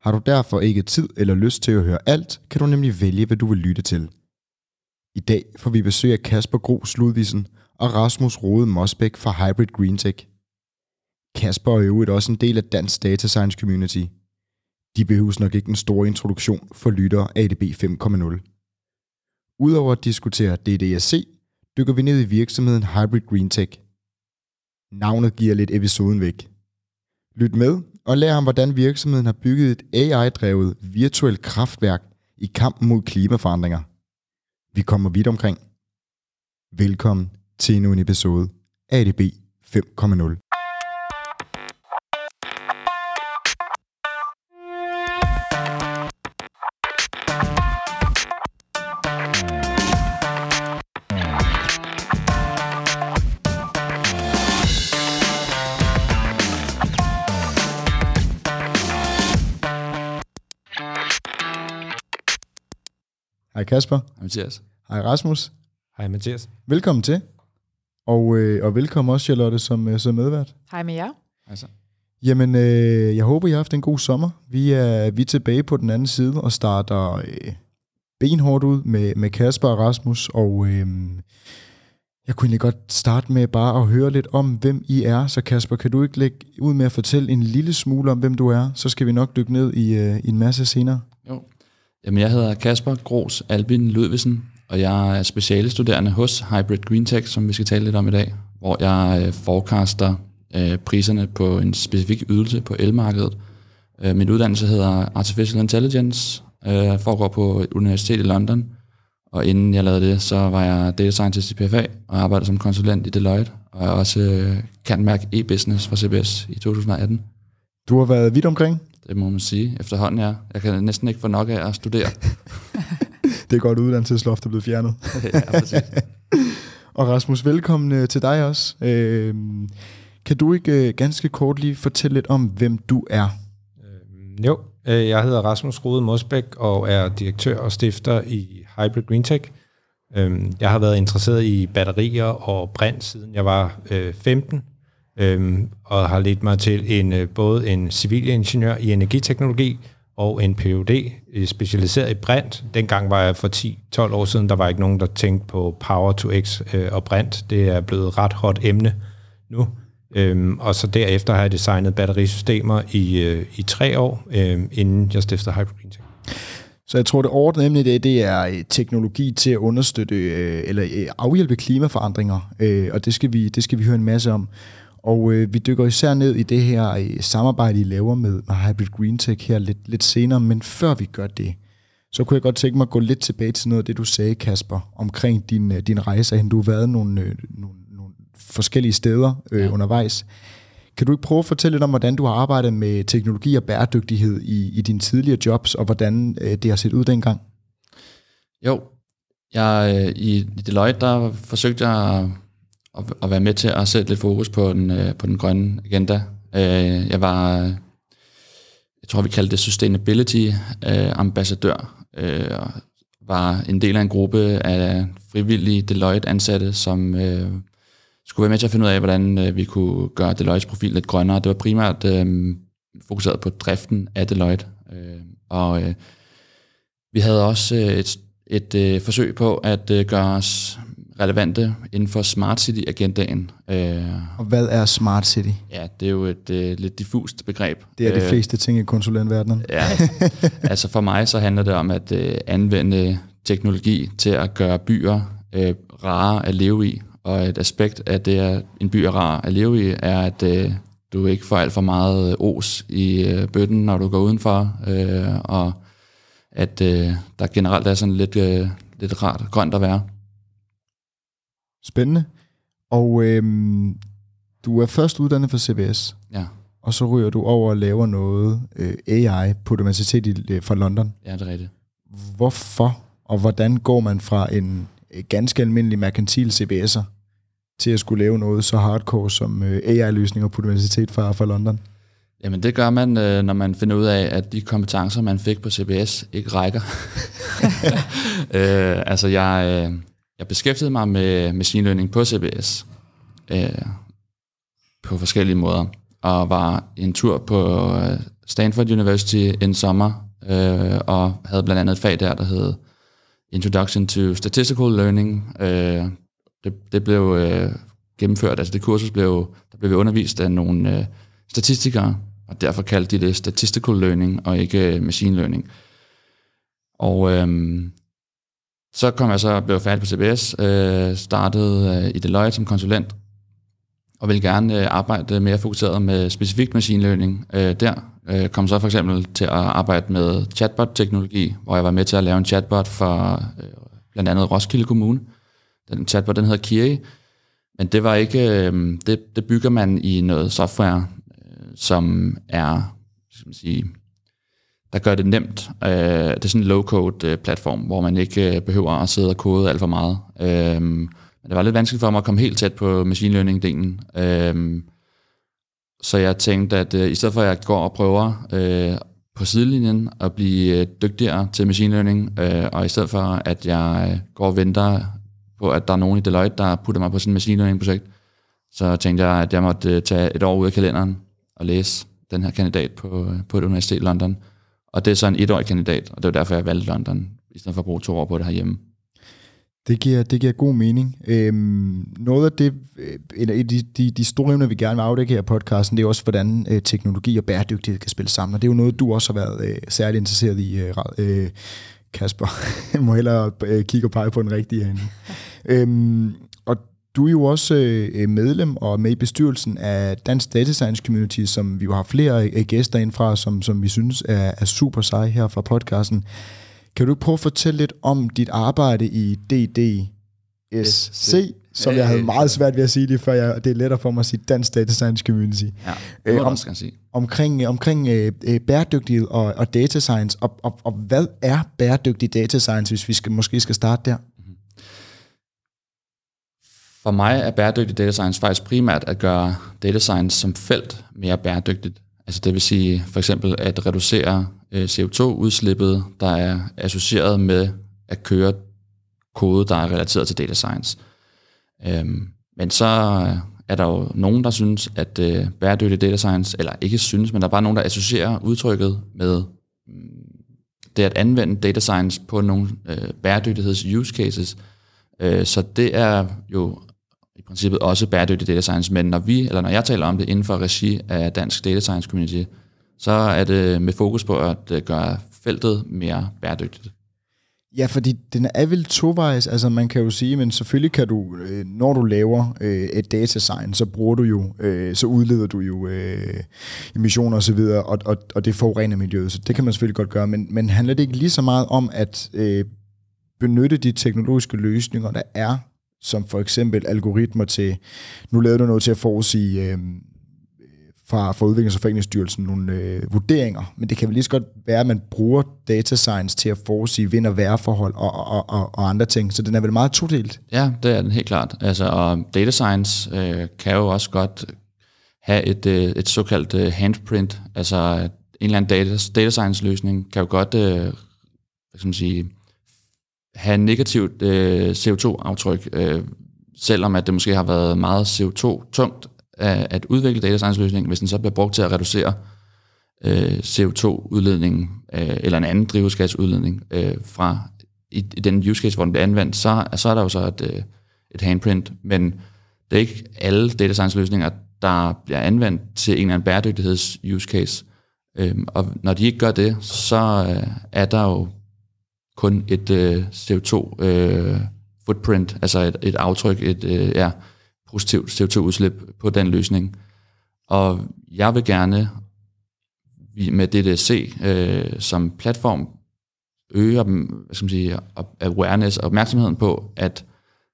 Har du derfor ikke tid eller lyst til at høre alt, kan du nemlig vælge, hvad du vil lytte til. I dag får vi besøg af Kasper Gros Ludvigsen og Rasmus Rode Mosbæk fra Hybrid Green Tech. Kasper er øvrigt også en del af Dansk Data Science Community. De behøves nok ikke en stor introduktion for lyttere af ADB 5.0. Udover at diskutere DDSC, dykker vi ned i virksomheden Hybrid Green Tech. Navnet giver lidt episoden væk. Lyt med og lær ham, hvordan virksomheden har bygget et AI-drevet virtuelt kraftværk i kampen mod klimaforandringer. Vi kommer vidt omkring. Velkommen til endnu en episode af ADB 5.0. Hej Kasper. Hej Mathias. Hej Rasmus. Hej Mathias. Velkommen til. Og, øh, og velkommen også Charlotte som, øh, som medvært. Hej med jer. Altså. Jamen, øh, jeg håber, I har haft en god sommer. Vi er, vi er tilbage på den anden side og starter øh, benhårdt ud med, med Kasper og Rasmus. Og øh, jeg kunne egentlig godt starte med bare at høre lidt om, hvem I er. Så Kasper, kan du ikke lægge ud med at fortælle en lille smule om, hvem du er? Så skal vi nok dykke ned i, øh, i en masse senere. Jamen, jeg hedder Kasper Gros Albin Ludvigsen, og jeg er specialestuderende hos Hybrid Green Tech, som vi skal tale lidt om i dag, hvor jeg øh, forecaster øh, priserne på en specifik ydelse på elmarkedet. Øh, min uddannelse hedder Artificial Intelligence, jeg foregår på et universitet i London, og inden jeg lavede det, så var jeg data scientist i PFA, og arbejdede som konsulent i Deloitte, og jeg også kan mærke e-business fra CBS i 2018. Du har været vidt omkring. Det må man sige efterhånden, ja. Jeg kan næsten ikke få nok af at studere. Det er godt, uddannelsesloft er blevet fjernet. ja, præcis. Og Rasmus, velkommen øh, til dig også. Øh, kan du ikke øh, ganske kort lige fortælle lidt om, hvem du er? Øh, jo, øh, jeg hedder Rasmus Rode Mosbæk og er direktør og stifter i Hybrid Green Tech. Øh, jeg har været interesseret i batterier og brint siden jeg var øh, 15, øh, og har ledt mig til en øh, både en civilingeniør i energiteknologi og en Ph.D. Øh, specialiseret i brint. Dengang var jeg for 10-12 år siden, der var ikke nogen, der tænkte på Power to X øh, og brint. Det er blevet et ret hot emne nu. Øhm, og så derefter har jeg designet batterisystemer i, øh, i tre år, øh, inden jeg stiftede Hypergreen Tech. Så jeg tror, det overordnede emne det, det er øh, teknologi til at understøtte øh, eller afhjælpe klimaforandringer, øh, og det skal, vi, det skal vi høre en masse om. Og øh, vi dykker især ned i det her øh, samarbejde, I laver med, med Hybrid Green Tech her lidt, lidt senere, men før vi gør det, så kunne jeg godt tænke mig at gå lidt tilbage til noget af det, du sagde, Kasper, omkring din, øh, din rejse, at du har været nogle, øh, nogle, nogle forskellige steder øh, ja. undervejs. Kan du ikke prøve at fortælle lidt om, hvordan du har arbejdet med teknologi og bæredygtighed i, i dine tidligere jobs, og hvordan øh, det har set ud dengang? Jo, jeg, øh, i, i Deloitte, der forsøgte jeg at, at, være med til at sætte lidt fokus på den, øh, på den grønne agenda. Øh, jeg var, jeg tror vi kaldte det sustainability øh, ambassadør, øh, og var en del af en gruppe af frivillige Deloitte-ansatte, som øh, skulle være med til at finde ud af, hvordan øh, vi kunne gøre Deloittes profil lidt grønnere. Det var primært øh, fokuseret på driften af Deloitte. Øh, og øh, vi havde også øh, et, et øh, forsøg på at øh, gøre os relevante inden for Smart City-agendaen. Øh, og hvad er Smart City? Ja, det er jo et øh, lidt diffust begreb. Det er de fleste ting i konsulentverdenen. Ja, altså for mig så handler det om at øh, anvende teknologi til at gøre byer øh, rare at leve i, og et aspekt af det, at en by er rar at leve i, er, at øh, du ikke får alt for meget os i øh, bøtten, når du går udenfor, øh, og at øh, der generelt er sådan lidt, øh, lidt rart grønt at være. Spændende. Og øhm, du er først uddannet for CBS. Ja. og så ryger du over og laver noget øh, AI på Universitetet øh, fra London. Ja, det er rigtigt. Hvorfor og hvordan går man fra en øh, ganske almindelig merkantil CBS'er til at skulle lave noget så hardcore som øh, AI-løsninger på Universitetet fra, fra London? Jamen det gør man, øh, når man finder ud af, at de kompetencer, man fik på CBS, ikke rækker. øh, altså jeg, øh, jeg beskæftigede mig med machine learning på CBS øh, på forskellige måder, og var en tur på øh, Stanford University en sommer, øh, og havde blandt andet et fag der, der hed Introduction to Statistical Learning. Øh, det, det blev øh, gennemført, altså det kursus blev, der blev vi undervist af nogle øh, statistikere, og derfor kaldte de det statistical learning og ikke øh, machine learning. Og øhm, så kom jeg så blev færdig på CBS, øh, startede øh, i Deloitte som konsulent, og ville gerne øh, arbejde mere fokuseret med specifikt machine learning øh, der. Øh, kom så for eksempel til at arbejde med chatbot-teknologi, hvor jeg var med til at lave en chatbot for øh, blandt andet Roskilde Kommune. Den chatbot, den hedder Kiri, men det var ikke, øh, det, det bygger man i noget software, øh, som er, skal man sige, der gør det nemt. Øh, det er sådan en low-code-platform, øh, hvor man ikke øh, behøver at sidde og kode alt for meget. Øh, men det var lidt vanskeligt for mig at komme helt tæt på machine learning-delen. Øh, så jeg tænkte, at øh, i stedet for at jeg går og prøver øh, på sidelinjen at blive øh, dygtigere til machine learning, øh, og i stedet for at jeg øh, går og venter på, at der er nogen i Deloitte, der putter mig på sådan et machine learning-projekt, så tænkte jeg, at jeg måtte øh, tage et år ud af kalenderen og læse den her kandidat på, øh, på et universitet i London. Og det er så en etårig kandidat, og det var derfor, jeg valgte London, i stedet for at bruge to år på det herhjemme. Det giver, det giver god mening. Øhm, noget af det, øh, en af de, de, de store emner, vi gerne vil afdække her i podcasten, det er også, hvordan øh, teknologi og bæredygtighed kan spille sammen. Og det er jo noget, du også har været øh, særlig interesseret i, øh, øh, Kasper. jeg må hellere øh, kigge og pege på den rigtige ende. øhm, du er jo også øh, medlem og med i bestyrelsen af Dansk Data Science Community, som vi jo har flere øh, gæster ind fra, som, som vi synes er, er super seje her fra podcasten. Kan du prøve at fortælle lidt om dit arbejde i DDSC, som jeg havde meget svært ved at sige det, før jeg, det er lettere for mig at sige Dansk Data Science Community. Ja, det øh, om, skal sige. Omkring, omkring øh, bæredygtighed og, og data science, og, og, og hvad er bæredygtig data science, hvis vi skal, måske skal starte der? For mig er bæredygtig data science faktisk primært at gøre data science som felt mere bæredygtigt. Altså det vil sige for eksempel at reducere øh, CO2-udslippet, der er associeret med at køre kode, der er relateret til data science. Øhm, men så er der jo nogen, der synes, at øh, bæredygtig data science, eller ikke synes, men der er bare nogen, der associerer udtrykket med mm, det at anvende data science på nogle øh, bæredygtigheds use cases. Øh, så det er jo i princippet også bæredygtig data science, men når vi, eller når jeg taler om det inden for regi af Dansk Data Science Community, så er det med fokus på at øh, gøre feltet mere bæredygtigt. Ja, fordi den er vel tovejs, altså man kan jo sige, men selvfølgelig kan du, øh, når du laver øh, et data science, så bruger du jo, så udleder du jo emissioner og så videre, og, og, og det forurener miljøet, så det kan man selvfølgelig godt gøre, men, men handler det ikke lige så meget om at benytte de teknologiske løsninger, der er som for eksempel algoritmer til, nu lavede du noget til at forudsige øh, fra, fra Udviklings- og Foreningsstyrelsen nogle øh, vurderinger, men det kan vel lige så godt være, at man bruger data science til at forudsige vind- og vejrforhold og, og, og, og andre ting, så den er vel meget todelt? Ja, det er den helt klart. Altså, og data science øh, kan jo også godt have et, øh, et såkaldt øh, handprint, altså en eller anden data, data science løsning kan jo godt øh, hvad skal man sige, have negativt øh, CO2-aftryk, øh, selvom at det måske har været meget CO2-tungt at, at udvikle data science-løsningen, hvis den så bliver brugt til at reducere øh, CO2-udledningen øh, eller en anden drivhusgasudledning øh, fra i, i den use case, hvor den bliver anvendt, så, så er der jo så et, øh, et handprint, men det er ikke alle data science-løsninger, der bliver anvendt til en eller anden bæredygtigheds-use case. Øh, og når de ikke gør det, så øh, er der jo kun et øh, CO2 øh, footprint, altså et, et aftryk, et øh, ja, positivt CO2-udslip på den løsning. Og jeg vil gerne med DDC øh, som platform øge hvad skal man sige, awareness og opmærksomheden på, at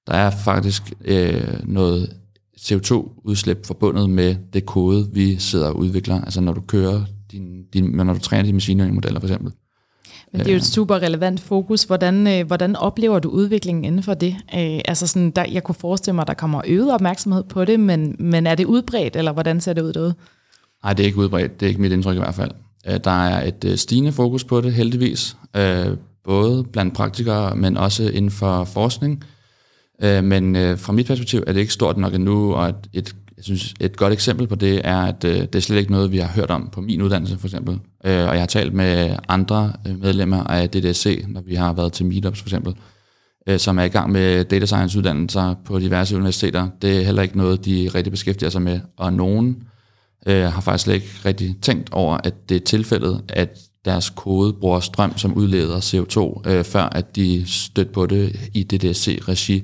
der er faktisk øh, noget CO2-udslip forbundet med det kode, vi sidder og udvikler. Altså når du kører din, din når du træner dine machine learning modeller for eksempel. Men det er jo et super relevant fokus. Hvordan, øh, hvordan oplever du udviklingen inden for det? Øh, altså sådan, der, jeg kunne forestille mig, at der kommer øget opmærksomhed på det, men, men er det udbredt, eller hvordan ser det ud derude? Nej, det er ikke udbredt. Det er ikke mit indtryk i hvert fald. Øh, der er et øh, stigende fokus på det, heldigvis. Øh, både blandt praktikere, men også inden for forskning. Øh, men øh, fra mit perspektiv er det ikke stort nok endnu, og et, et, jeg synes, et godt eksempel på det er, at øh, det er slet ikke noget, vi har hørt om på min uddannelse for eksempel. Øh, og jeg har talt med andre øh, medlemmer af DDSC, når vi har været til meetups for eksempel, øh, som er i gang med data science uddannelser på diverse universiteter. Det er heller ikke noget, de rigtig beskæftiger sig med, og nogen øh, har faktisk slet ikke rigtig tænkt over, at det er tilfældet, at deres kode bruger strøm, som udleder CO2, øh, før at de støtter på det i DDSC-regi.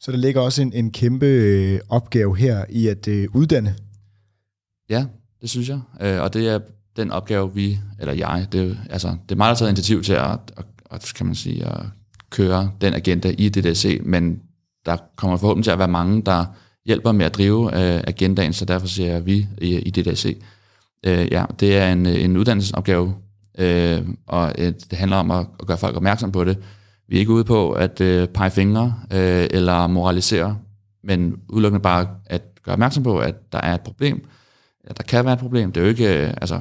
Så der ligger også en, en kæmpe øh, opgave her i at øh, uddanne. Ja, det synes jeg. Øh, og det er den opgave, vi, eller jeg, det, altså, det er mig, der har taget initiativ til at, at, at, kan man sige, at køre den agenda i DDC, men der kommer forhåbentlig til at være mange, der hjælper med at drive øh, agendaen, så derfor siger vi i, i DDC. Øh, ja, det er en, øh, en uddannelsesopgave, øh, og øh, det handler om at, at gøre folk opmærksom på det. Vi er ikke ude på at øh, pege fingre øh, eller moralisere, men udelukkende bare at gøre opmærksom på, at der er et problem. at der kan være et problem. Det er jo ikke, øh, altså,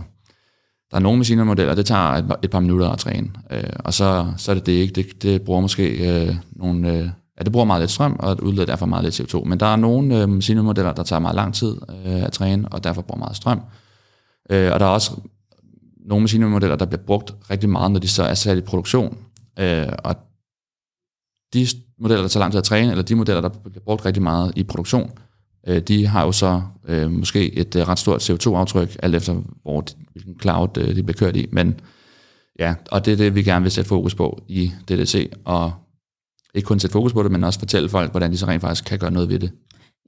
der er nogle maskinermodeller, det tager et, et par minutter at træne, øh, og så, så er det det ikke. Det, det bruger måske øh, nogle, øh, ja, det bruger meget lidt strøm, og det udleder derfor meget lidt CO2. Men der er nogle øh, maskinermodeller, der tager meget lang tid øh, at træne, og derfor bruger meget strøm. Øh, og der er også nogle maskinermodeller, der bliver brugt rigtig meget, når de så er sat i produktion. Øh, og de modeller, der tager lang tid at træne, eller de modeller, der bliver brugt rigtig meget i produktion, øh, de har jo så øh, måske et øh, ret stort CO2-aftryk, alt efter hvor de, hvilken cloud øh, de bliver kørt i. Men ja, og det er det, vi gerne vil sætte fokus på i DDC, og ikke kun sætte fokus på det, men også fortælle folk, hvordan de så rent faktisk kan gøre noget ved det.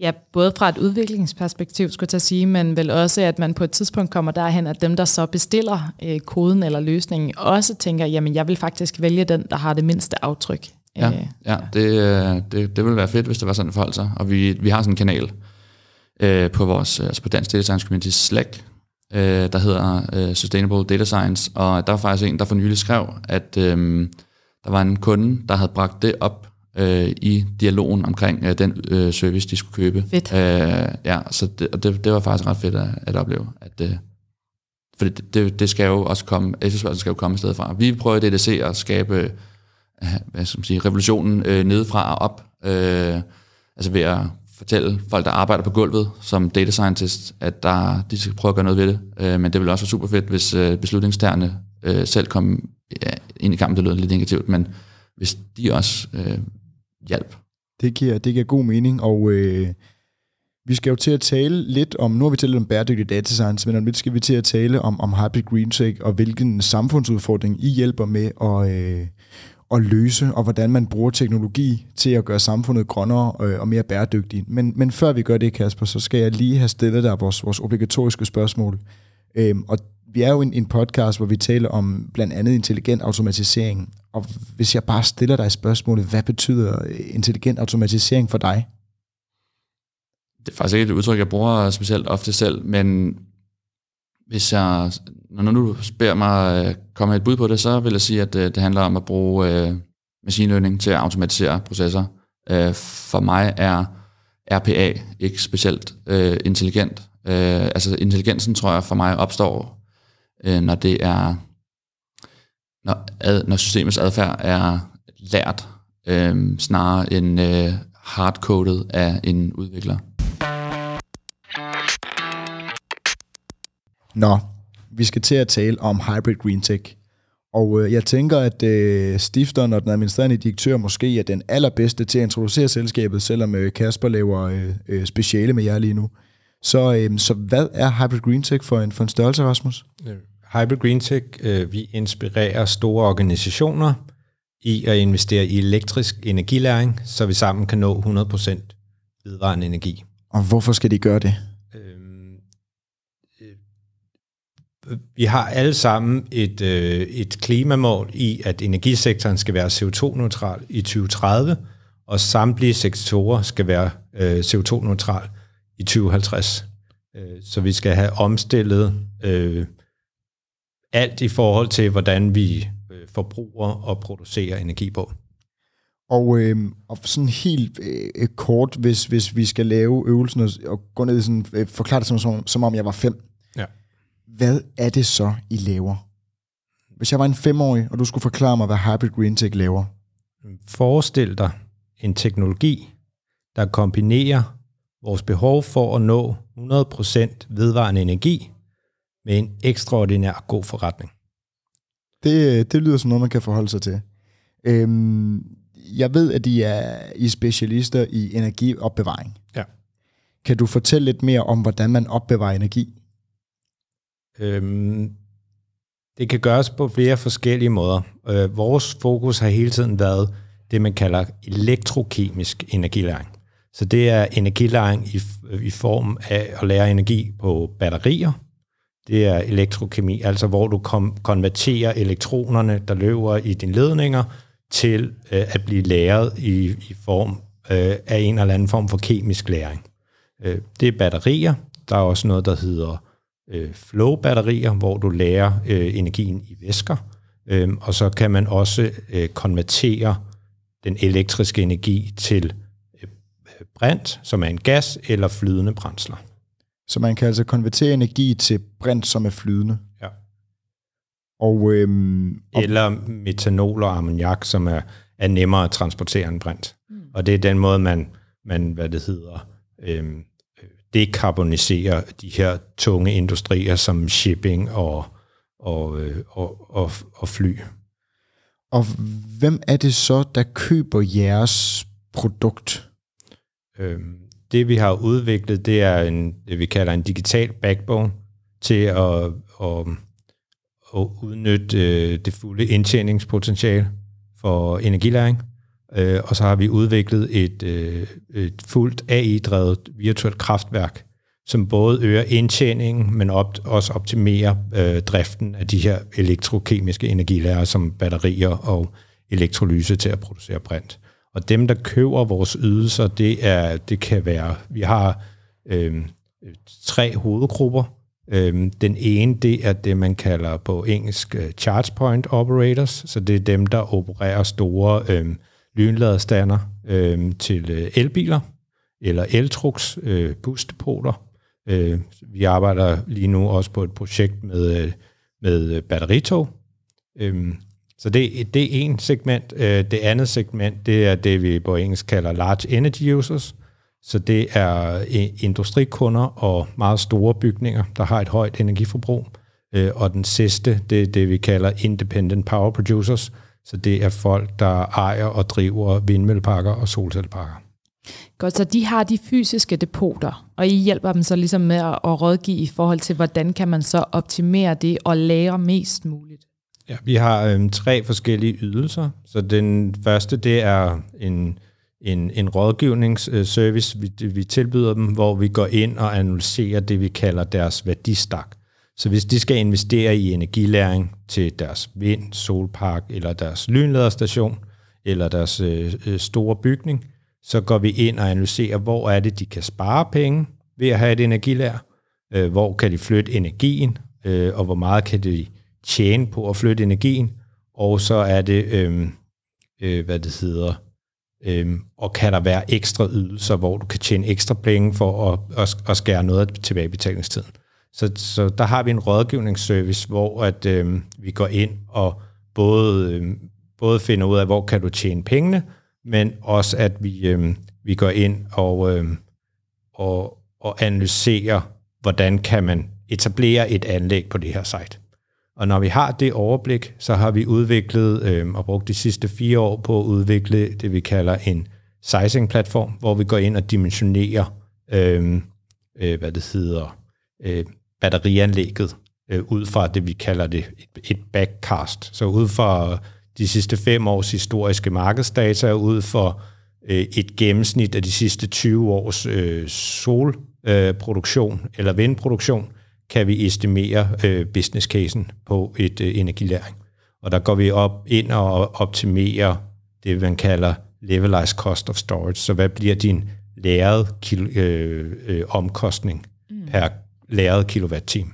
Ja, både fra et udviklingsperspektiv, skulle jeg sige, men vel også, at man på et tidspunkt kommer derhen, at dem, der så bestiller øh, koden eller løsningen, også tænker, jamen jeg vil faktisk vælge den, der har det mindste aftryk. Ja, øh, ja det, øh, det, det ville være fedt, hvis det var sådan, det forholdt sig. Og vi, vi har sådan en kanal øh, på vores, altså på Dansk Data Science Community Slack, øh, der hedder øh, Sustainable Data Science, og der var faktisk en, der for nylig skrev, at øh, der var en kunde, der havde bragt det op øh, i dialogen omkring øh, den øh, service, de skulle købe. Fedt. Øh, ja, så det, og det, det var faktisk ret fedt at, at opleve, at øh, for det, det, det skal jo også komme, efterspørgsel skal jo komme et sted fra. Vi prøver i DDC at skabe øh, hvad skal man sige, revolutionen øh, nedefra og op, øh, altså ved at fortælle folk, der arbejder på gulvet som data scientist, at der, de skal prøve at gøre noget ved det. Øh, men det vil også være super fedt, hvis øh, beslutningstagerne øh, selv kom ja, ind i kampen, det lyder lidt negativt, men hvis de også øh, hjælp. Det giver, det giver god mening, og øh, vi skal jo til at tale lidt om, nu har vi talt om bæredygtig data science, men om lidt skal vi til at tale om, om hybrid green tech, og hvilken samfundsudfordring I hjælper med at, øh, at løse, og hvordan man bruger teknologi til at gøre samfundet grønnere øh, og mere bæredygtigt. Men, men før vi gør det, Kasper, så skal jeg lige have stillet dig vores, vores obligatoriske spørgsmål. Øhm, og vi er jo en, en podcast, hvor vi taler om blandt andet intelligent automatisering. Og hvis jeg bare stiller dig spørgsmålet, hvad betyder øh, intelligent automatisering for dig? Det er faktisk ikke et udtryk, jeg bruger specielt ofte selv, men hvis jeg, når nu du spørger mig at komme et bud på det, så vil jeg sige, at øh, det, handler om at bruge øh, machine learning til at automatisere processer. Øh, for mig er RPA ikke specielt øh, intelligent. Øh, altså intelligensen, tror jeg, for mig opstår øh, når det er når, ad, når systemets adfærd er lært øh, snarere end øh, hardcoded af en udvikler. Nå, vi skal til at tale om hybrid green tech. Og øh, jeg tænker, at øh, stifteren og den administrerende direktør måske er den allerbedste til at introducere selskabet, selvom øh, Kasper laver øh, øh, speciale med jer lige nu. Så, øh, så hvad er hybrid green tech for en, for en størrelse, Rasmus? Øh, Hybrid Green Tech, øh, vi inspirerer store organisationer i at investere i elektrisk energilæring, så vi sammen kan nå 100% vedvarende energi. Og hvorfor skal de gøre det? Øhm, øh, vi har alle sammen et, øh, et klimamål i, at energisektoren skal være CO2-neutral i 2030, og samtlige sektorer skal være øh, CO2-neutral i 2050. Øh, så vi skal have omstillet øh, alt i forhold til, hvordan vi øh, forbruger og producerer energi på. Og, øh, og sådan helt øh, kort, hvis, hvis vi skal lave øvelsen og, og gå ned i sådan, øh, forklare det som, som, som om jeg var fem. Ja. Hvad er det så, I laver? Hvis jeg var en femårig, og du skulle forklare mig, hvad Hybrid Green Tech laver. Forestil dig en teknologi, der kombinerer vores behov for at nå 100% vedvarende energi med en ekstraordinær god forretning. Det, det lyder som noget, man kan forholde sig til. Øhm, jeg ved, at I er, I er specialister i energiopbevaring. Ja. Kan du fortælle lidt mere om, hvordan man opbevarer energi? Øhm, det kan gøres på flere forskellige måder. Øh, vores fokus har hele tiden været det, man kalder elektrokemisk energilæring. Så det er energilæring i, øh, i form af at lære energi på batterier. Det er elektrokemi, altså hvor du kom, konverterer elektronerne, der løber i dine ledninger, til øh, at blive læret i, i form øh, af en eller anden form for kemisk læring. Øh, det er batterier. Der er også noget, der hedder øh, flow-batterier, hvor du lærer øh, energien i væsker. Øh, og så kan man også øh, konvertere den elektriske energi til øh, brint, som er en gas, eller flydende brændsler. Så man kan altså konvertere energi til brint, som er flydende. Ja. Og, øhm, og Eller metanol og ammoniak, som er, er nemmere at transportere end brint. Mm. Og det er den måde, man, man hvad det hedder, øhm, dekarboniserer de her tunge industrier som shipping og, og, øh, og, og, og fly. Og hvem er det så, der køber jeres produkt? Øhm, det vi har udviklet, det er en, det vi kalder en digital backbone til at, at, at udnytte øh, det fulde indtjeningspotentiale for energilæring. Øh, og så har vi udviklet et, øh, et fuldt AI-drevet virtuelt kraftværk, som både øger indtjeningen, men op, også optimerer øh, driften af de her elektrokemiske energilærer, som batterier og elektrolyse til at producere brint. Og dem, der køber vores ydelser, det, er, det kan være, vi har øh, tre hovedgrupper. Øh, den ene, det er det, man kalder på engelsk øh, charge point operators, så det er dem, der opererer store øh, lynladestander øhm, øh, til elbiler eller eltrucks øh, busdepoter. Øh, vi arbejder lige nu også på et projekt med, øh, med øh, batteritog. Øh, så det, det er en segment. Øh, det andet segment, det er det, vi på engelsk kalder large energy users. Så det er øh, industrikunder og meget store bygninger, der har et højt energiforbrug. Øh, og den sidste, det er det, vi kalder independent power producers. Så det er folk, der ejer og driver vindmølleparker og solcelleparker. Godt, så de har de fysiske depoter, og I hjælper dem så ligesom med at, at rådgive i forhold til, hvordan kan man så optimere det og lære mest muligt? Ja, vi har øhm, tre forskellige ydelser. Så den første, det er en, en, en rådgivningsservice, vi, vi tilbyder dem, hvor vi går ind og analyserer det, vi kalder deres værdistak. Så hvis de skal investere i energilæring til deres vind, solpark eller deres lynlederstation eller deres øh, øh, store bygning, så går vi ind og analyserer, hvor er det, de kan spare penge ved at have et energilær, øh, hvor kan de flytte energien, øh, og hvor meget kan de tjene på at flytte energien, og så er det, øh, øh, hvad det hedder, øh, og kan der være ekstra ydelser, hvor du kan tjene ekstra penge for at, at, at skære noget af tilbagebetalingstiden. Så, så der har vi en rådgivningsservice, hvor at, øh, vi går ind og både, øh, både finder ud af, hvor kan du tjene pengene, men også at vi, øh, vi går ind og, øh, og, og analyserer, hvordan kan man etablere et anlæg på det her site. Og når vi har det overblik, så har vi udviklet øh, og brugt de sidste fire år på at udvikle det, vi kalder en sizing-platform, hvor vi går ind og dimensionerer, øh, øh, hvad det hedder, øh, batterianlægget øh, ud fra det, vi kalder det et, et backcast. Så ud fra de sidste fem års historiske markedsdata, ud for øh, et gennemsnit af de sidste 20 års øh, solproduktion øh, eller vindproduktion, kan vi estimere øh, business casen på et øh, energilæring. Og der går vi op ind og optimerer det, man kalder levelized cost of storage. Så hvad bliver din øh, øh, omkostning mm. per læret kilowatt-time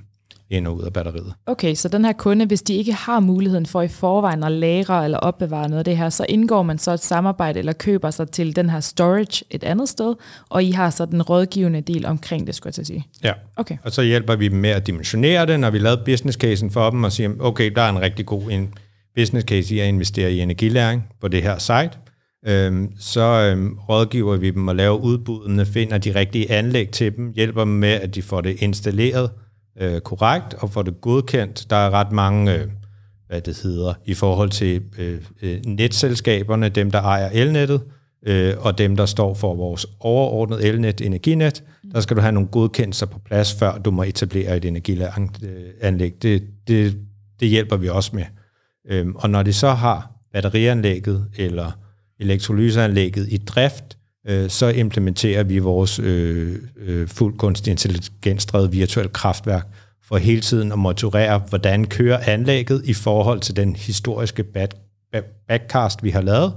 ind og ud af batteriet. Okay, så den her kunde, hvis de ikke har muligheden for i forvejen at lagre eller opbevare noget af det her, så indgår man så et samarbejde eller køber sig til den her storage et andet sted, og I har så den rådgivende del omkring det, skulle jeg til at sige. Ja, Okay. og så hjælper vi dem med at dimensionere det, når vi laver business casen for dem og siger, okay, der er en rigtig god business case i at investere i energilæring på det her site. Øhm, så øhm, rådgiver vi dem at lave udbudene, finder de rigtige anlæg til dem, hjælper dem med, at de får det installeret øh, korrekt og får det godkendt. Der er ret mange, øh, hvad det hedder, i forhold til øh, øh, netselskaberne, dem der ejer elnettet, øh, og dem der står for vores overordnede elnet, energinet. Der skal du have nogle godkendelser på plads, før du må etablere et energianlæg. Det, det, det hjælper vi også med. Øhm, og når de så har batterianlægget eller elektrolyseanlægget i drift, øh, så implementerer vi vores øh, øh, fuld kunstig intelligensdrevet virtuelle kraftværk for hele tiden at monitorere, hvordan kører anlægget i forhold til den historiske back, backcast, vi har lavet.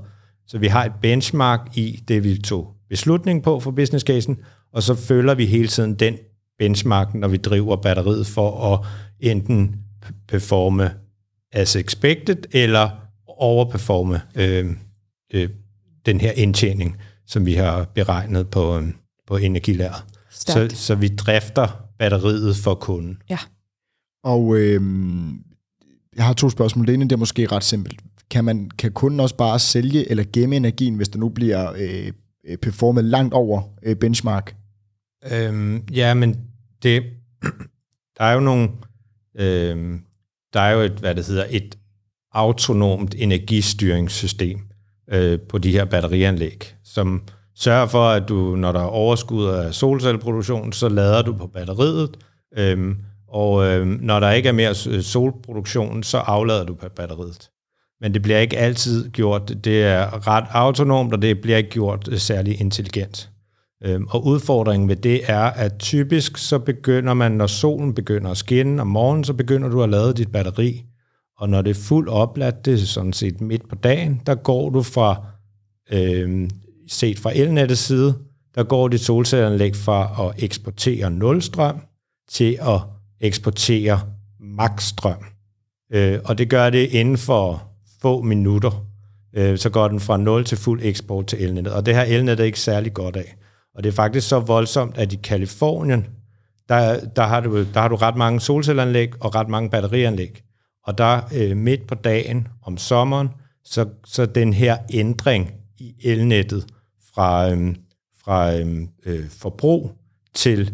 Så vi har et benchmark i det, vi tog beslutning på for business casen, og så følger vi hele tiden den benchmark, når vi driver batteriet for at enten performe as expected, eller overperforme øh, øh, den her indtjening, som vi har beregnet på, øh, på energilæret. Så, så vi drifter batteriet for kunden. Ja. Og øh, jeg har to spørgsmål. Det ene det er måske ret simpelt. Kan, man, kan kunden også bare sælge eller gemme energien, hvis der nu bliver øh, øh, performet langt over øh, benchmark? Øhm, ja, men det, der er jo nogle, øhm, der er jo et, hvad det hedder, et autonomt energistyringssystem øh, på de her batterianlæg, som sørger for, at du, når der er overskud af solcelleproduktion, så lader du på batteriet, øhm, og øhm, når der ikke er mere øh, solproduktion, så aflader du på batteriet. Men det bliver ikke altid gjort. Det er ret autonomt, og det bliver ikke gjort øh, særlig intelligent. Øhm, Og udfordringen ved det er, at typisk så begynder man, når solen begynder at skinne om morgenen, så begynder du at lade dit batteri. Og når det er fuldt opladt, det er sådan set midt på dagen, der går du fra, øh, set fra elnettets side, der går dit solcelleanlæg fra at eksportere nulstrøm til at eksportere maksstrøm. Øh, og det gør det inden for få minutter. Øh, så går den fra 0 til fuld eksport til elnettet. Og det her elnet er ikke særlig godt af. Og det er faktisk så voldsomt, at i Kalifornien, der, der, har, du, der har du ret mange solcelleanlæg og ret mange batterianlæg. Og der øh, midt på dagen om sommeren, så, så den her ændring i elnettet fra, øhm, fra øhm, øh, forbrug til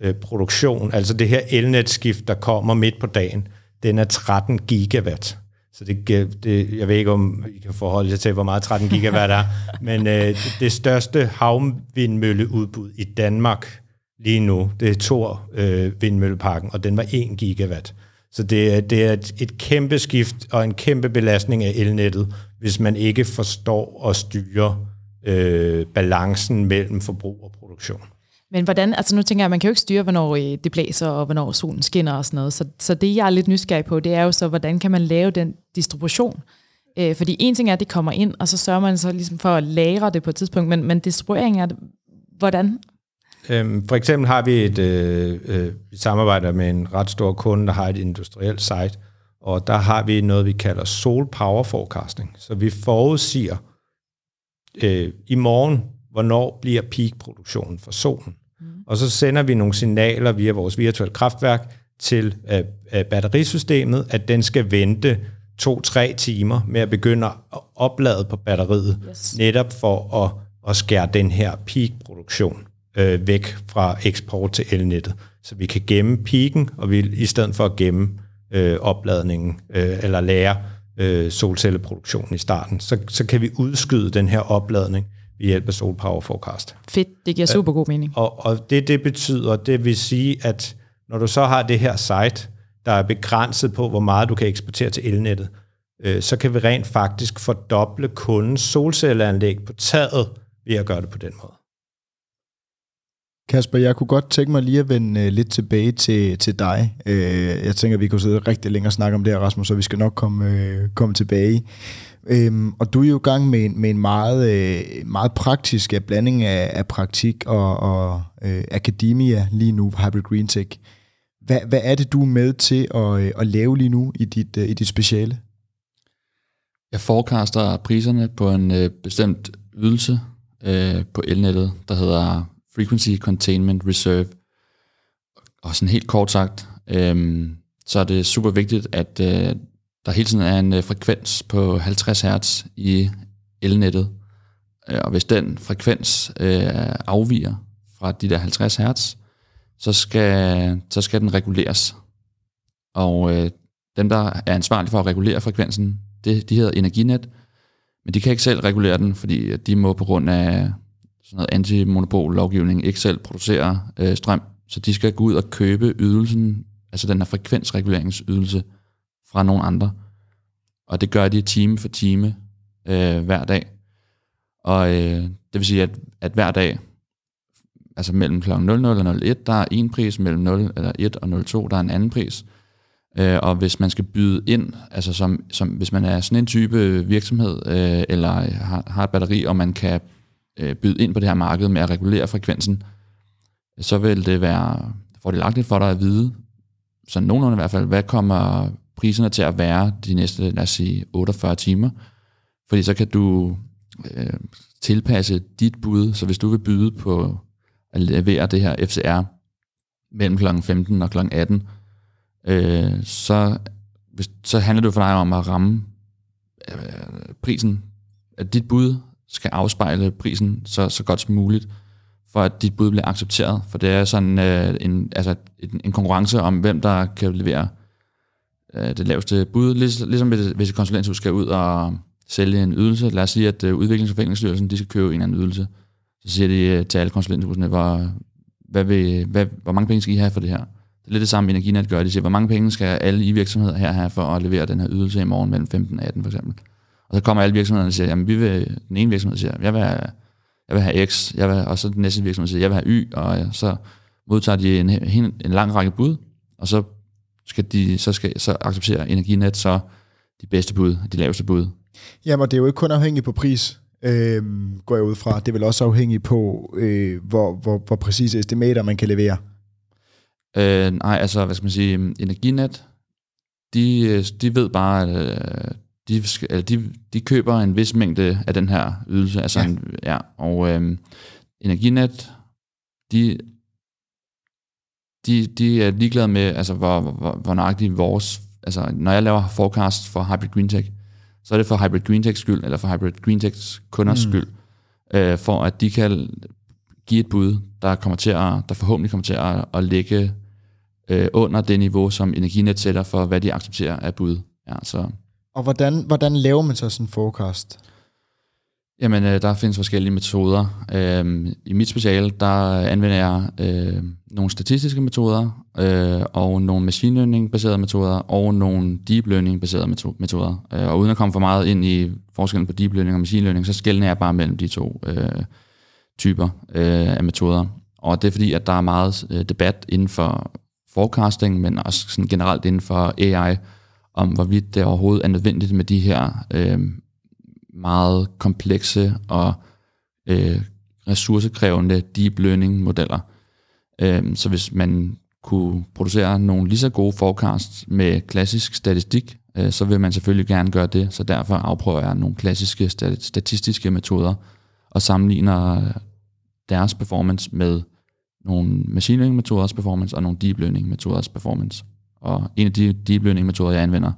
øh, produktion, altså det her elnetskift, der kommer midt på dagen, den er 13 gigawatt. Så det, det, jeg ved ikke, om I kan forholde jer til, hvor meget 13 gigawatt er, men øh, det, det største havvindmølleudbud i Danmark lige nu, det er Thor øh, vindmølleparken, og den var 1 gigawatt. Så det, er- det er et, et kæmpe skift og en kæmpe belastning af elnettet, hvis man ikke forstår og styre øh, balancen mellem forbrug og produktion. Men hvordan, altså nu tænker jeg, man kan jo ikke styre, hvornår øh, det blæser, og hvornår solen skinner og sådan noget. Så, så det, jeg er lidt nysgerrig på, det er jo så, hvordan kan man lave den distribution? Øh, fordi en ting er, at det kommer ind, og så sørger man så ligesom for at lagre det på et tidspunkt, men, men distribuering er hvordan? Øhm, for eksempel har vi et øh, øh, vi samarbejder med en ret stor kunde, der har et industrielt site, og der har vi noget, vi kalder Sol Power Forecasting. Så vi forudsiger øh, i morgen, hvornår bliver peakproduktionen for solen. Mm. Og så sender vi nogle signaler via vores virtuelle kraftværk til øh, øh, batterisystemet, at den skal vente to-tre timer med at begynde at oplade på batteriet, Yes. netop for at, at skære den her peakproduktion øh, væk fra eksport til elnettet. Så vi kan gemme peaken, og vi i stedet for at gemme øh, opladningen øh, eller lære øh, solcelleproduktionen i starten, så, så kan vi udskyde den her opladning ved hjælp af Solpower Forecast. Fedt, det giver super god mening. Og, og det, det betyder, det vil sige, at når du så har det her site, der er begrænset på, hvor meget du kan eksportere til elnettet, øh, så kan vi rent faktisk fordoble kundens solcelleanlæg på taget ved at gøre det på den måde. Kasper, jeg kunne godt tænke mig lige at vende øh, lidt tilbage til, til dig. Øh, jeg tænker, vi kunne sidde rigtig længe og snakke om det her, Rasmus, så vi skal nok komme, øh, komme tilbage. Øhm, og du er jo i gang med en, med en meget, øh, meget praktisk ja, blanding af, af praktik og, og øh, akademia lige nu på Hybrid Green Tech. Hvad, hvad er det, du er med til at, øh, at lave lige nu i dit, øh, i dit speciale? Jeg forecaster priserne på en øh, bestemt ydelse øh, på elnettet, der hedder Frequency Containment Reserve. Og sådan helt kort sagt, øhm, så er det super vigtigt, at øh, der hele tiden er en øh, frekvens på 50 Hz i elnettet. Øh, og hvis den frekvens øh, afviger fra de der 50 Hz, så skal, så skal den reguleres. Og øh, dem, der er ansvarlige for at regulere frekvensen, det, de hedder Energinet, men de kan ikke selv regulere den, fordi de må på grund af sådan noget antimonopol-lovgivning ikke selv producerer øh, strøm, så de skal gå ud og købe ydelsen, altså den her frekvensreguleringsydelse, fra nogle andre. Og det gør de time for time øh, hver dag. Og øh, det vil sige, at, at hver dag, altså mellem kl. 00 og 01, der er en pris, mellem 0 eller 1 og 02, der er en anden pris. Øh, og hvis man skal byde ind, altså som, som hvis man er sådan en type virksomhed, øh, eller har, har et batteri, og man kan øh, byde ind på det her marked med at regulere frekvensen, så vil det være fordelagtigt for dig at vide, sådan nogenlunde i hvert fald, hvad kommer priserne til at være de næste, lad os sige, 48 timer. Fordi så kan du øh, tilpasse dit bud, så hvis du vil byde på at levere det her FCR mellem kl. 15 og kl. 18, øh, så, hvis, så handler det for dig om at ramme øh, prisen, at dit bud skal afspejle prisen så, så godt som muligt, for at dit bud bliver accepteret. For det er sådan øh, en, altså en, en konkurrence om, hvem der kan levere øh, det laveste bud. Ligesom hvis et konsulenthus skal ud og sælge en ydelse. Lad os sige, at øh, Udviklings- og Forenklingsstyrelsen de skal købe en eller anden ydelse. Så siger de øh, til alle konsulenthusene, hvor, hvad vil, hvad, hvor mange penge skal I have for det her? Det er lidt det samme, Energinet gør. De siger, hvor mange penge skal alle i virksomheder her have for at levere den her ydelse i morgen mellem 15 og 18 for eksempel. Og så kommer alle virksomhederne og siger, jamen vi vil, den ene virksomhed siger, jeg vil have, jeg vil have X, jeg vil, og så den næste virksomhed siger, jeg vil have Y, og så modtager de en, en, en lang række bud, og så skal de, så skal så acceptere Energinet så de bedste bud, de laveste bud. Jamen, det er jo ikke kun afhængigt på pris, øh, går jeg ud fra. Det er vel også afhængigt på, øh, hvor, hvor, hvor præcise estimater man kan levere. Øh, nej, altså, hvad skal man sige, Energinet, de, de ved bare, at øh, de, eller de, de køber en vis mængde af den her ydelse, altså ja. En, ja og øh, Energinet, de, de, de er ligeglade med, altså, hvor, hvor, hvor nøjagtigt vores, altså, når jeg laver forecast for Hybrid Green Tech, så er det for Hybrid Green Techs skyld, eller for Hybrid Green Techs kunders mm. skyld, øh, for at de kan give et bud, der kommer til at, der forhåbentlig kommer til at, at ligge øh, under det niveau, som Energinet sætter for, hvad de accepterer af bud. Ja, så. Og hvordan, hvordan laver man så sådan en forecast? Jamen, øh, der findes forskellige metoder. Øh, I mit speciale, der anvender jeg øh, nogle statistiske metoder, øh, og nogle machine learning-baserede metoder, og nogle deep learning-baserede metoder. Øh, og uden at komme for meget ind i forskellen på deep learning og machine learning, så skældner jeg bare mellem de to øh, typer øh, af metoder. Og det er fordi, at der er meget øh, debat inden for forecasting, men også sådan generelt inden for AI, om hvorvidt det overhovedet er nødvendigt med de her øh, meget komplekse og øh, ressourcekrævende deep learning modeller. Øh, så hvis man kunne producere nogle lige så gode forecasts med klassisk statistik, øh, så vil man selvfølgelig gerne gøre det. Så derfor afprøver jeg nogle klassiske statistiske metoder og sammenligner øh, deres performance med nogle machine learning metoders performance og nogle deep learning metoders performance. Og en af de deep learning metoder, jeg anvender,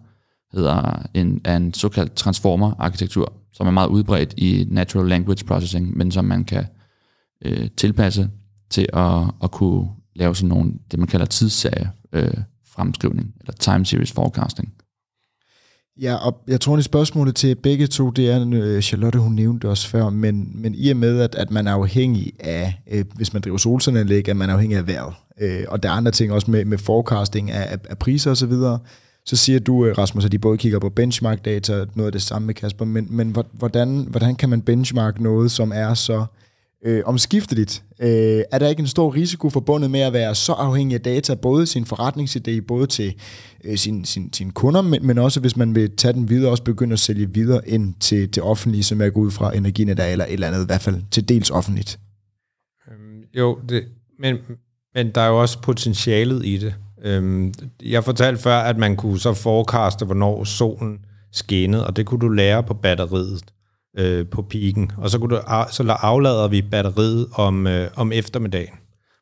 hedder en, er en såkaldt transformer-arkitektur, som er meget udbredt i natural language processing, men som man kan øh, tilpasse til at, at kunne lave sådan nogle, det man kalder tidsserie øh, fremskrivning, eller time series forecasting. Ja, og jeg tror, at spørgsmålet til begge to, det er, øh, Charlotte hun nævnte også før, men, men i og med, at, at man er afhængig af, øh, hvis man driver solcelleranlæg, at man er afhængig af vejret, øh, og der er andre ting også med, med forecasting af, af, af priser osv., så, så siger du, øh, Rasmus, at de både kigger på benchmark-data, noget af det samme med Kasper, men, men hvordan, hvordan kan man benchmark noget, som er så øh, omskifteligt. Øh, er der ikke en stor risiko forbundet med at være så afhængig af data, både sin forretningsidé, både til øh, sin, sin, sin kunder, men, men også hvis man vil tage den videre, også begynde at sælge videre ind til det offentlige, som er gået ud fra Energinet eller et eller andet, i hvert fald til dels offentligt? Øhm, jo, det, men, men der er jo også potentialet i det. Øhm, jeg fortalte før, at man kunne så forekaste, hvornår solen skinnede, og det kunne du lære på batteriet øh, på piken. Og så, kunne du, så aflader vi batteriet om, øh, om eftermiddagen.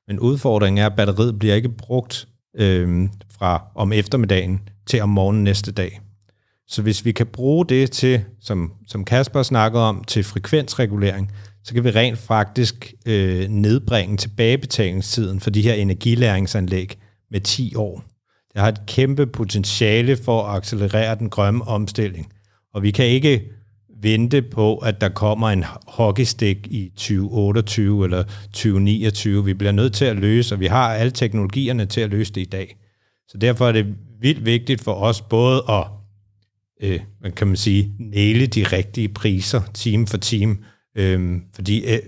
Men udfordringen er, at batteriet bliver ikke brugt øh, fra om eftermiddagen til om morgenen næste dag. Så hvis vi kan bruge det til, som, som Kasper snakkede om, til frekvensregulering, så kan vi rent faktisk øh, nedbringe tilbagebetalingstiden for de her energilæringsanlæg med 10 år. Det har et kæmpe potentiale for at accelerere den grønne omstilling. Og vi kan ikke vente på, at der kommer en hockeystick i 2028 eller 2029. Vi bliver nødt til at løse, og vi har alle teknologierne til at løse det i dag. Så derfor er det vildt vigtigt for os både at, øh, man kan man sige, næle de rigtige priser time for time, øh, fordi øh,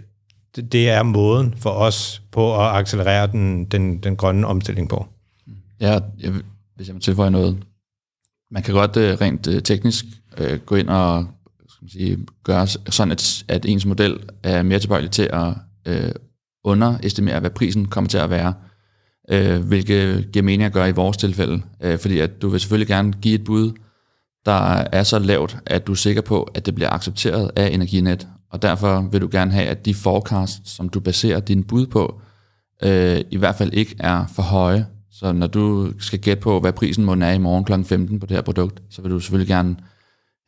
det er måden for os på at accelerere den, den, den grønne omstilling på. Ja, jeg, hvis jeg må tilføje noget. Man kan godt øh, rent øh, teknisk øh, gå ind og skal man sige, gøre sådan, at, at ens model er mere tilbøjelig til at øh, underestimere, hvad prisen kommer til at være, øh, hvilket giver mening at gøre i vores tilfælde. Øh, fordi at du vil selvfølgelig gerne give et bud, der er så lavt, at du er sikker på, at det bliver accepteret af Energinet, og derfor vil du gerne have, at de forecast, som du baserer din bud på, øh, i hvert fald ikke er for høje. Så når du skal gætte på, hvad prisen må er i morgen kl. 15 på det her produkt, så vil du selvfølgelig gerne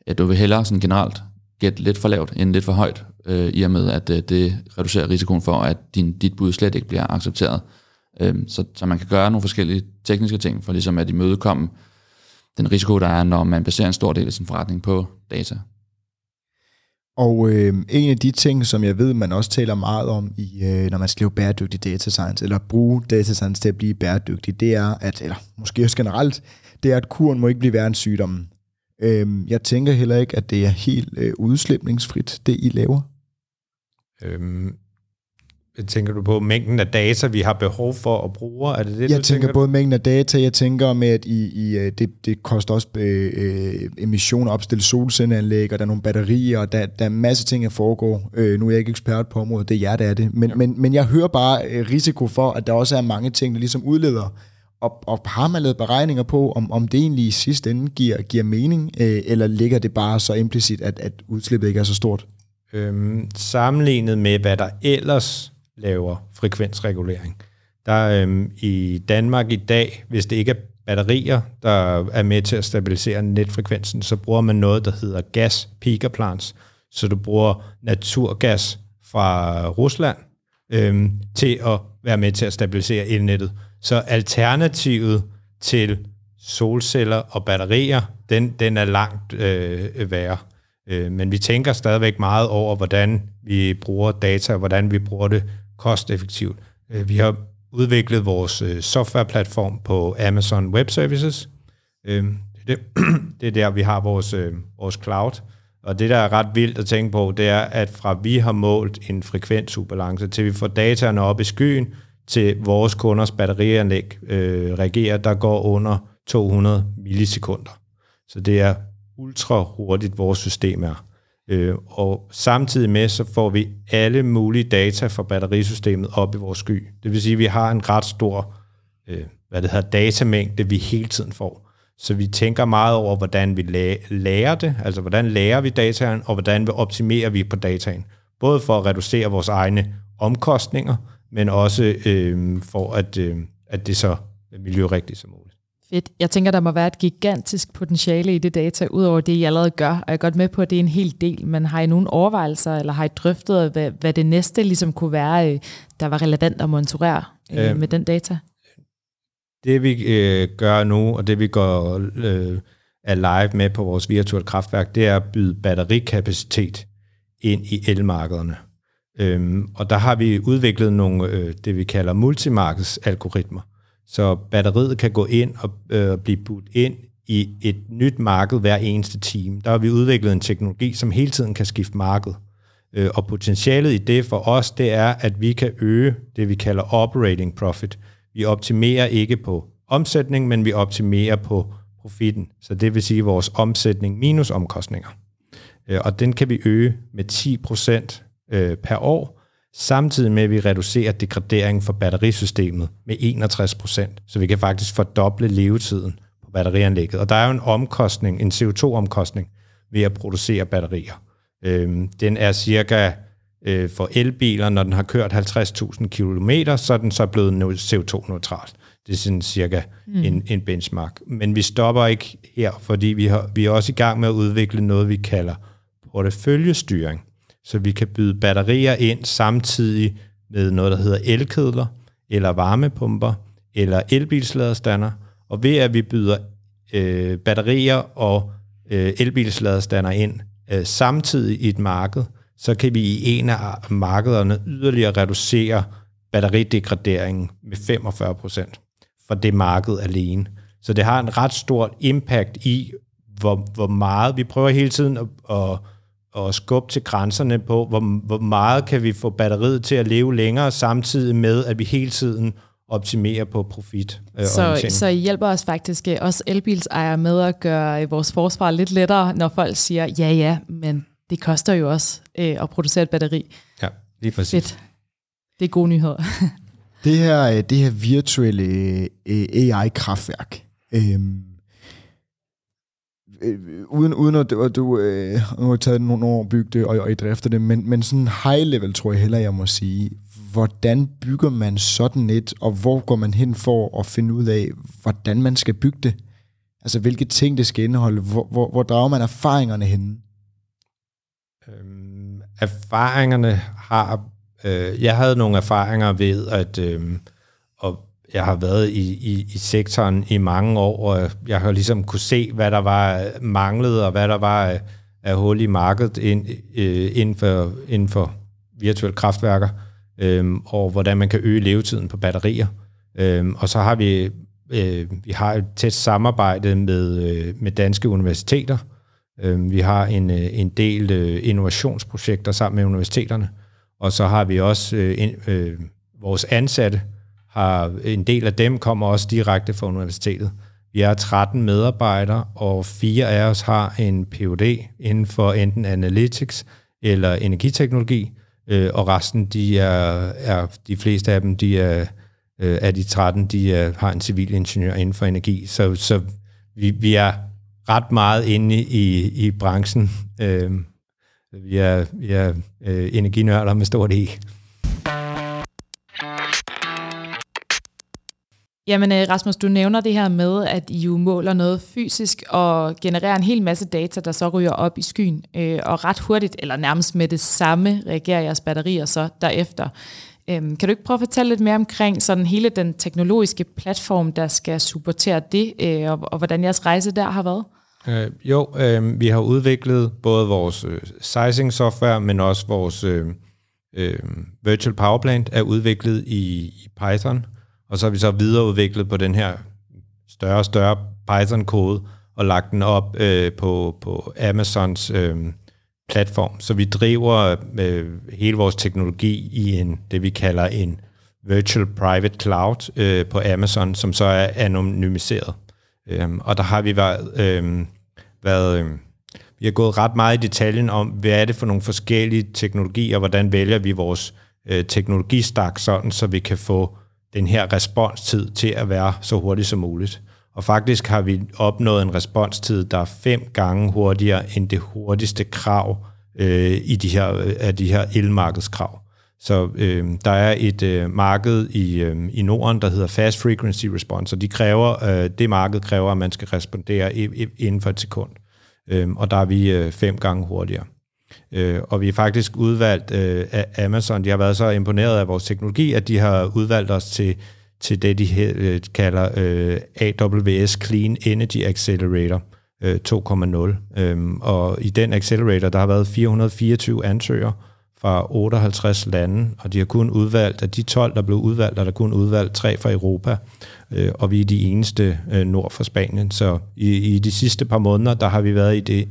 at du vil hellere sådan generelt gætte lidt for lavt end lidt for højt, øh, i og med at øh, det reducerer risikoen for, at din, dit bud slet ikke bliver accepteret. Øh, så, så man kan gøre nogle forskellige tekniske ting for ligesom at imødekomme den risiko, der er, når man baserer en stor del af sin forretning på data. Og øh, en af de ting, som jeg ved, man også taler meget om, i, øh, når man skriver bæredygtig data science, eller bruge data science til at blive bæredygtig, det er, at, eller måske også generelt, det er, at kuren må ikke blive værre end sygdommen. Øh, jeg tænker heller ikke, at det er helt øh, udslipningsfrit, det I laver. Øhm, tænker du på mængden af data, vi har behov for at bruge? Er det det, jeg tænker, tænker både mængden af data, jeg tænker med, at I, I, øh, det, det koster også øh, øh, emissioner at opstille solcelleanlæg, og der er nogle batterier, og der, der er masse ting, der foregår. Øh, nu er jeg ikke ekspert på området, det er jer, der er det. Men, ja. men, men jeg hører bare øh, risiko for, at der også er mange ting, der ligesom udleder og, og har man lavet beregninger på, om, om det egentlig i sidste ende giver, giver mening, øh, eller ligger det bare så implicit, at, at udslippet ikke er så stort? Øhm, sammenlignet med, hvad der ellers laver frekvensregulering, der øhm, i Danmark i dag, hvis det ikke er batterier, der er med til at stabilisere netfrekvensen, så bruger man noget, der hedder gas peaker plants. Så du bruger naturgas fra Rusland øhm, til at være med til at stabilisere elnettet. Så alternativet til solceller og batterier, den, den er langt øh, værre. Øh, men vi tænker stadigvæk meget over, hvordan vi bruger data, og hvordan vi bruger det kosteffektivt. Øh, vi har udviklet vores øh, softwareplatform på Amazon Web Services. Øhm, det, er der, vi har vores, øh, vores cloud. Og det, der er ret vildt at tænke på, det er, at fra vi har målt en frekvensubalance, til vi får dataerne op i skyen, til vores kunders batterianlæg øh, reagerer, der går under 200 millisekunder. Så det er ultra hurtigt, vores system er. Øh, og samtidig med, så får vi alle mulige data fra batterisystemet op i vores sky. Det vil sige, at vi har en ret stor øh, hvad det hedder, datamængde, vi hele tiden får. Så vi tænker meget over, hvordan vi lærer det, altså hvordan lærer vi dataen, og hvordan vi optimerer vi på dataen. Både for at reducere vores egne omkostninger, men også øh, for at, øh, at det så er miljørigtigt som muligt. Fedt. Jeg tænker, der må være et gigantisk potentiale i det data, udover det, I allerede gør. Og jeg er godt med på, at det er en hel del, men har I nogle overvejelser, eller har I drøftet, hvad, hvad det næste ligesom kunne være, øh, der var relevant at monitorere øh, øh, med den data? Det vi øh, gør nu, og det vi går øh, er live med på vores virtuelle kraftværk, det er at byde batterikapacitet ind i elmarkederne. Øhm, og der har vi udviklet nogle, øh, det vi kalder multimarkedsalgoritmer. Så batteriet kan gå ind og øh, blive budt ind i et nyt marked hver eneste time. Der har vi udviklet en teknologi, som hele tiden kan skifte marked. Øh, og potentialet i det for os, det er, at vi kan øge det, vi kalder operating profit. Vi optimerer ikke på omsætning, men vi optimerer på profitten. Så det vil sige vores omsætning minus omkostninger. Øh, og den kan vi øge med 10% øh, per år, samtidig med at vi reducerer degraderingen for batterisystemet med 61%. Så vi kan faktisk fordoble levetiden på batterianlægget. Og der er jo en omkostning, en CO2-omkostning ved at producere batterier. Øh, den er cirka for elbiler, når den har kørt 50.000 km, så er den så blevet CO2-neutral. Det er sådan cirka mm. en, en benchmark. Men vi stopper ikke her, fordi vi, har, vi er også i gang med at udvikle noget, vi kalder porteføljestyring. Så vi kan byde batterier ind samtidig med noget, der hedder elkedler, eller varmepumper, eller elbilsladerstander. Og ved at vi byder øh, batterier og øh, elbilsladerstander ind øh, samtidig i et marked, så kan vi i en af markederne yderligere reducere batteridegraderingen med 45 procent for det marked alene. Så det har en ret stor impact i, hvor, hvor meget vi prøver hele tiden at, at, at skubbe til grænserne på, hvor, hvor meget kan vi få batteriet til at leve længere, samtidig med, at vi hele tiden optimerer på profit. Øh, så, så I hjælper os faktisk, øh, os elbilsejere, med at gøre øh, vores forsvar lidt lettere, når folk siger, ja ja, men det koster jo også øh, at producere et batteri. Ja, lige præcis. Fedt. Det er gode nyheder. Det her, øh, det her virtuelle øh, AI-kraftværk, øhm, øh, uden, uden at, at du øh, har taget nogle år at bygge det, og, og I drifter det, men, men sådan high level, tror jeg heller, jeg må sige. Hvordan bygger man sådan et, og hvor går man hen for at finde ud af, hvordan man skal bygge det? Altså, hvilke ting det skal indeholde? Hvor, hvor, hvor drager man erfaringerne henne? Øhm, erfaringerne har Øh, jeg havde nogle erfaringer ved, at øh, jeg har været i, i, i sektoren i mange år, og jeg har ligesom kunne se, hvad der var øh, manglet, og hvad der var øh, af, hul i markedet ind, øh, inden, for, inden for virtuelle kraftværker, øh, og hvordan man kan øge levetiden på batterier. Øh, og så har vi øh, vi har et tæt samarbejde med, øh, med danske universiteter. Øh, vi har en, øh, en del øh, innovationsprojekter sammen med universiteterne, og så har vi også øh, øh, vores ansatte, har en del af dem kommer også direkte fra universitetet. Vi er 13 medarbejdere, og fire af os har en Ph.D. inden for enten analytics eller energiteknologi, øh, og resten, de er, er, de fleste af dem, de er, øh, af de 13, de er, har en civil ingeniør inden for energi. Så, så vi, vi er ret meget inde i, i branchen, øh, vi er, vi er øh, energinørder med stort E. Jamen øh, Rasmus, du nævner det her med, at I jo måler noget fysisk og genererer en hel masse data, der så ryger op i skyen, øh, og ret hurtigt, eller nærmest med det samme, reagerer jeres batterier så derefter. Øhm, kan du ikke prøve at fortælle lidt mere omkring sådan hele den teknologiske platform, der skal supportere det, øh, og, og hvordan jeres rejse der har været? Øh, jo, øh, vi har udviklet både vores øh, sizing software, men også vores øh, øh, virtual power plant er udviklet i, i Python, og så har vi så videreudviklet på den her større og større Python-kode og lagt den op øh, på, på Amazons øh, platform. Så vi driver øh, hele vores teknologi i en det, vi kalder en virtual private cloud øh, på Amazon, som så er anonymiseret. Øhm, og der har vi været, øhm, været øhm, vi har gået ret meget i detaljen om, hvad er det for nogle forskellige teknologier, og hvordan vælger vi vores øh, teknologistak sådan, så vi kan få den her responstid til at være så hurtigt som muligt. Og faktisk har vi opnået en responstid, der er fem gange hurtigere end det hurtigste krav øh, i de her, øh, af de her elmarkedskrav. Så øh, der er et øh, marked i, øh, i Norden, der hedder Fast Frequency Response, og de kræver, øh, det marked kræver, at man skal respondere i, i, inden for et sekund. Øh, og der er vi øh, fem gange hurtigere. Øh, og vi er faktisk udvalgt øh, af Amazon. De har været så imponeret af vores teknologi, at de har udvalgt os til, til det, de øh, kalder øh, AWS Clean Energy Accelerator øh, 2.0. Øhm, og i den accelerator, der har været 424 ansøgere, fra 58 lande, og de har kun udvalgt, af de 12, der blev udvalgt, er der kun udvalgt tre fra Europa, øh, og vi er de eneste øh, nord for Spanien. Så i, i de sidste par måneder, der har vi været i det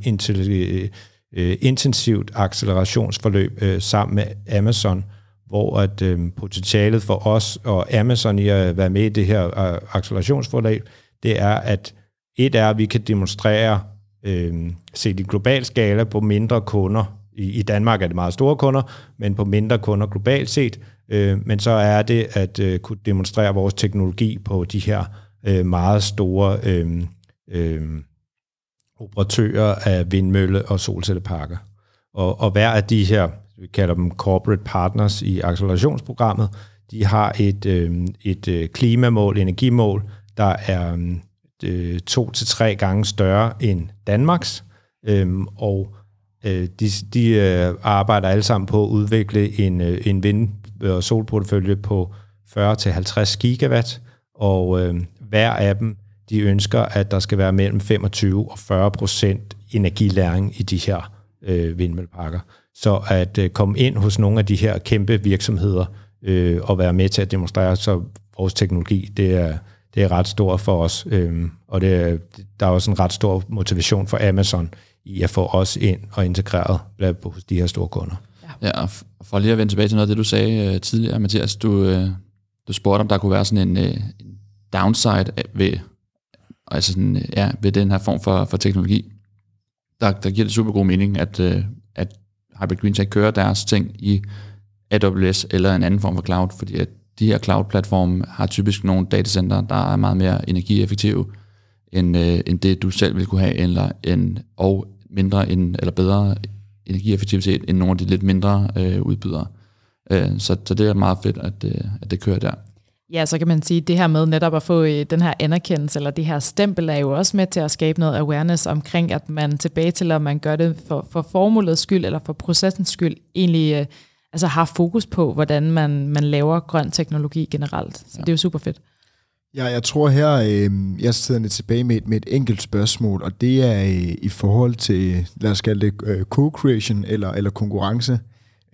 øh, intensivt accelerationsforløb øh, sammen med Amazon, hvor at øh, potentialet for os og Amazon i at være med i det her øh, accelerationsforløb, det er, at et er, at vi kan demonstrere øh, set i global skala på mindre kunder. I, I Danmark er det meget store kunder, men på mindre kunder globalt set. Øh, men så er det at øh, kunne demonstrere vores teknologi på de her øh, meget store øh, øh, operatører af vindmølle- og solcelleparker. Og, og hver af de her, vi kalder dem corporate partners i accelerationsprogrammet, de har et, øhm, øh, et klimamål, energimål, der er øh, to til tre gange større end Danmarks, øh, og øh, de, de øh, arbejder alle sammen på at udvikle en, øh, en vind- og solportefølje på 40-50 gigawatt, og øh, hver af dem, de ønsker, at der skal være mellem 25 og 40 procent energilæring i de her øh, vindmølleparker. Så at øh, komme ind hos nogle af de her kæmpe virksomheder øh, og være med til at demonstrere, så vores teknologi, det er, det er ret stort for os, øh, og det der er også en ret stor motivation for Amazon i at få os ind og integreret blandt hos de her store kunder. Ja, og for lige at vende tilbage til noget af det, du sagde øh, tidligere, Mathias, du, øh, du spurgte, om der kunne være sådan en, øh, en downside ved, altså sådan, ja, ved den her form for, for teknologi. Der, der giver det super god mening, at, øh, at Hybrid Green Tech kører deres ting i AWS eller en anden form for cloud, fordi at de her cloud-platforme har typisk nogle datacenter, der er meget mere energieffektive, end, øh, end det du selv vil kunne have, eller end, og mindre end, eller bedre energieffektivitet end nogle af de lidt mindre øh, udbydere. Øh, så, så det er meget fedt, at, øh, at det kører der. Ja, så kan man sige, at det her med netop at få øh, den her anerkendelse, eller det her stempel, er jo også med til at skabe noget awareness omkring, at man tilbage til, om man gør det for, for formålets skyld, eller for processens skyld, egentlig øh, altså har fokus på, hvordan man, man laver grøn teknologi generelt. Så ja. det er jo super fedt. Ja, jeg tror her, øh, jeg sidder lidt tilbage med et, med et enkelt spørgsmål, og det er øh, i forhold til, lad os kalde det øh, co-creation eller, eller konkurrence.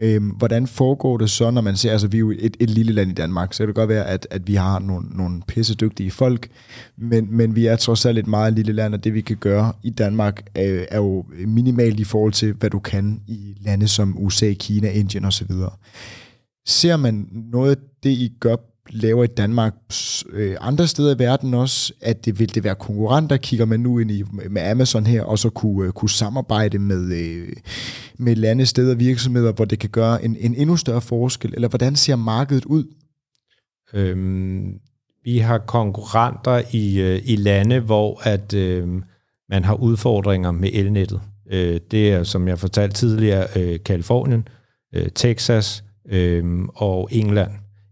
Øh, hvordan foregår det så, når man ser, altså vi er jo et, et lille land i Danmark, så det kan godt være, at, at vi har nogle, nogle pissedygtige folk, men, men vi er trods alt et meget lille land, og det vi kan gøre i Danmark er, er jo minimalt i forhold til, hvad du kan i lande som USA, Kina, Indien osv. Ser man noget af det, I gør laver i Danmark øh, andre steder i verden også, at det vil det være konkurrenter, kigger man nu ind i med Amazon her, og så kunne, øh, kunne samarbejde med, øh, med lande, steder og virksomheder, hvor det kan gøre en, en endnu større forskel, eller hvordan ser markedet ud? Øhm, vi har konkurrenter i, øh, i lande, hvor at øh, man har udfordringer med elnettet. Øh, det er, som jeg fortalte tidligere, øh, Kalifornien, øh, Texas øh, og England.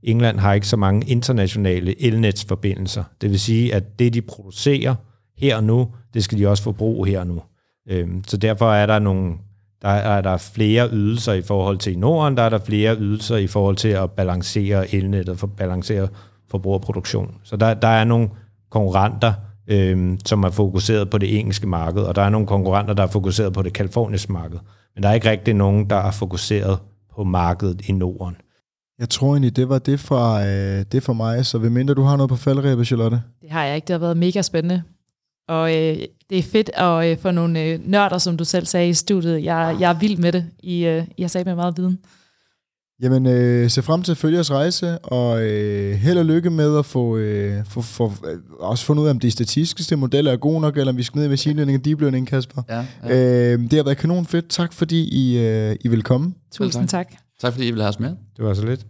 England har ikke så mange internationale elnetsforbindelser. Det vil sige, at det, de producerer her og nu, det skal de også forbruge her og nu. Øhm, så derfor er der nogle der er der flere ydelser i forhold til i Norden, der er der flere ydelser i forhold til at balancere elnettet, for balancere forbrugerproduktion. Så der, der er nogle konkurrenter, øhm, som er fokuseret på det engelske marked, og der er nogle konkurrenter, der er fokuseret på det kaliforniske marked. Men der er ikke rigtig nogen, der er fokuseret på markedet i Norden. Jeg tror egentlig, det var det fra, øh, det for mig, så ved mindre du har noget på faldrebet, Charlotte? Det har jeg ikke, det har været mega spændende. Og øh, det er fedt at øh, få nogle øh, nørder, som du selv sagde i studiet. Jeg, jeg er vild med det. I, øh, har sagt med meget viden. Jamen, øh, se frem til at følge jeres rejse, og øh, held og lykke med at få, øh, få, få øh, også fundet ud af, om de statistiske modeller er gode nok, eller om vi skal ned i machine learning og deep learning, Kasper. Ja, ja. Øh, det har været kanon fedt. Tak fordi I, øh, I vil komme. Tusind tak. Tak Tak fordi I ville have os med. Det var så lidt.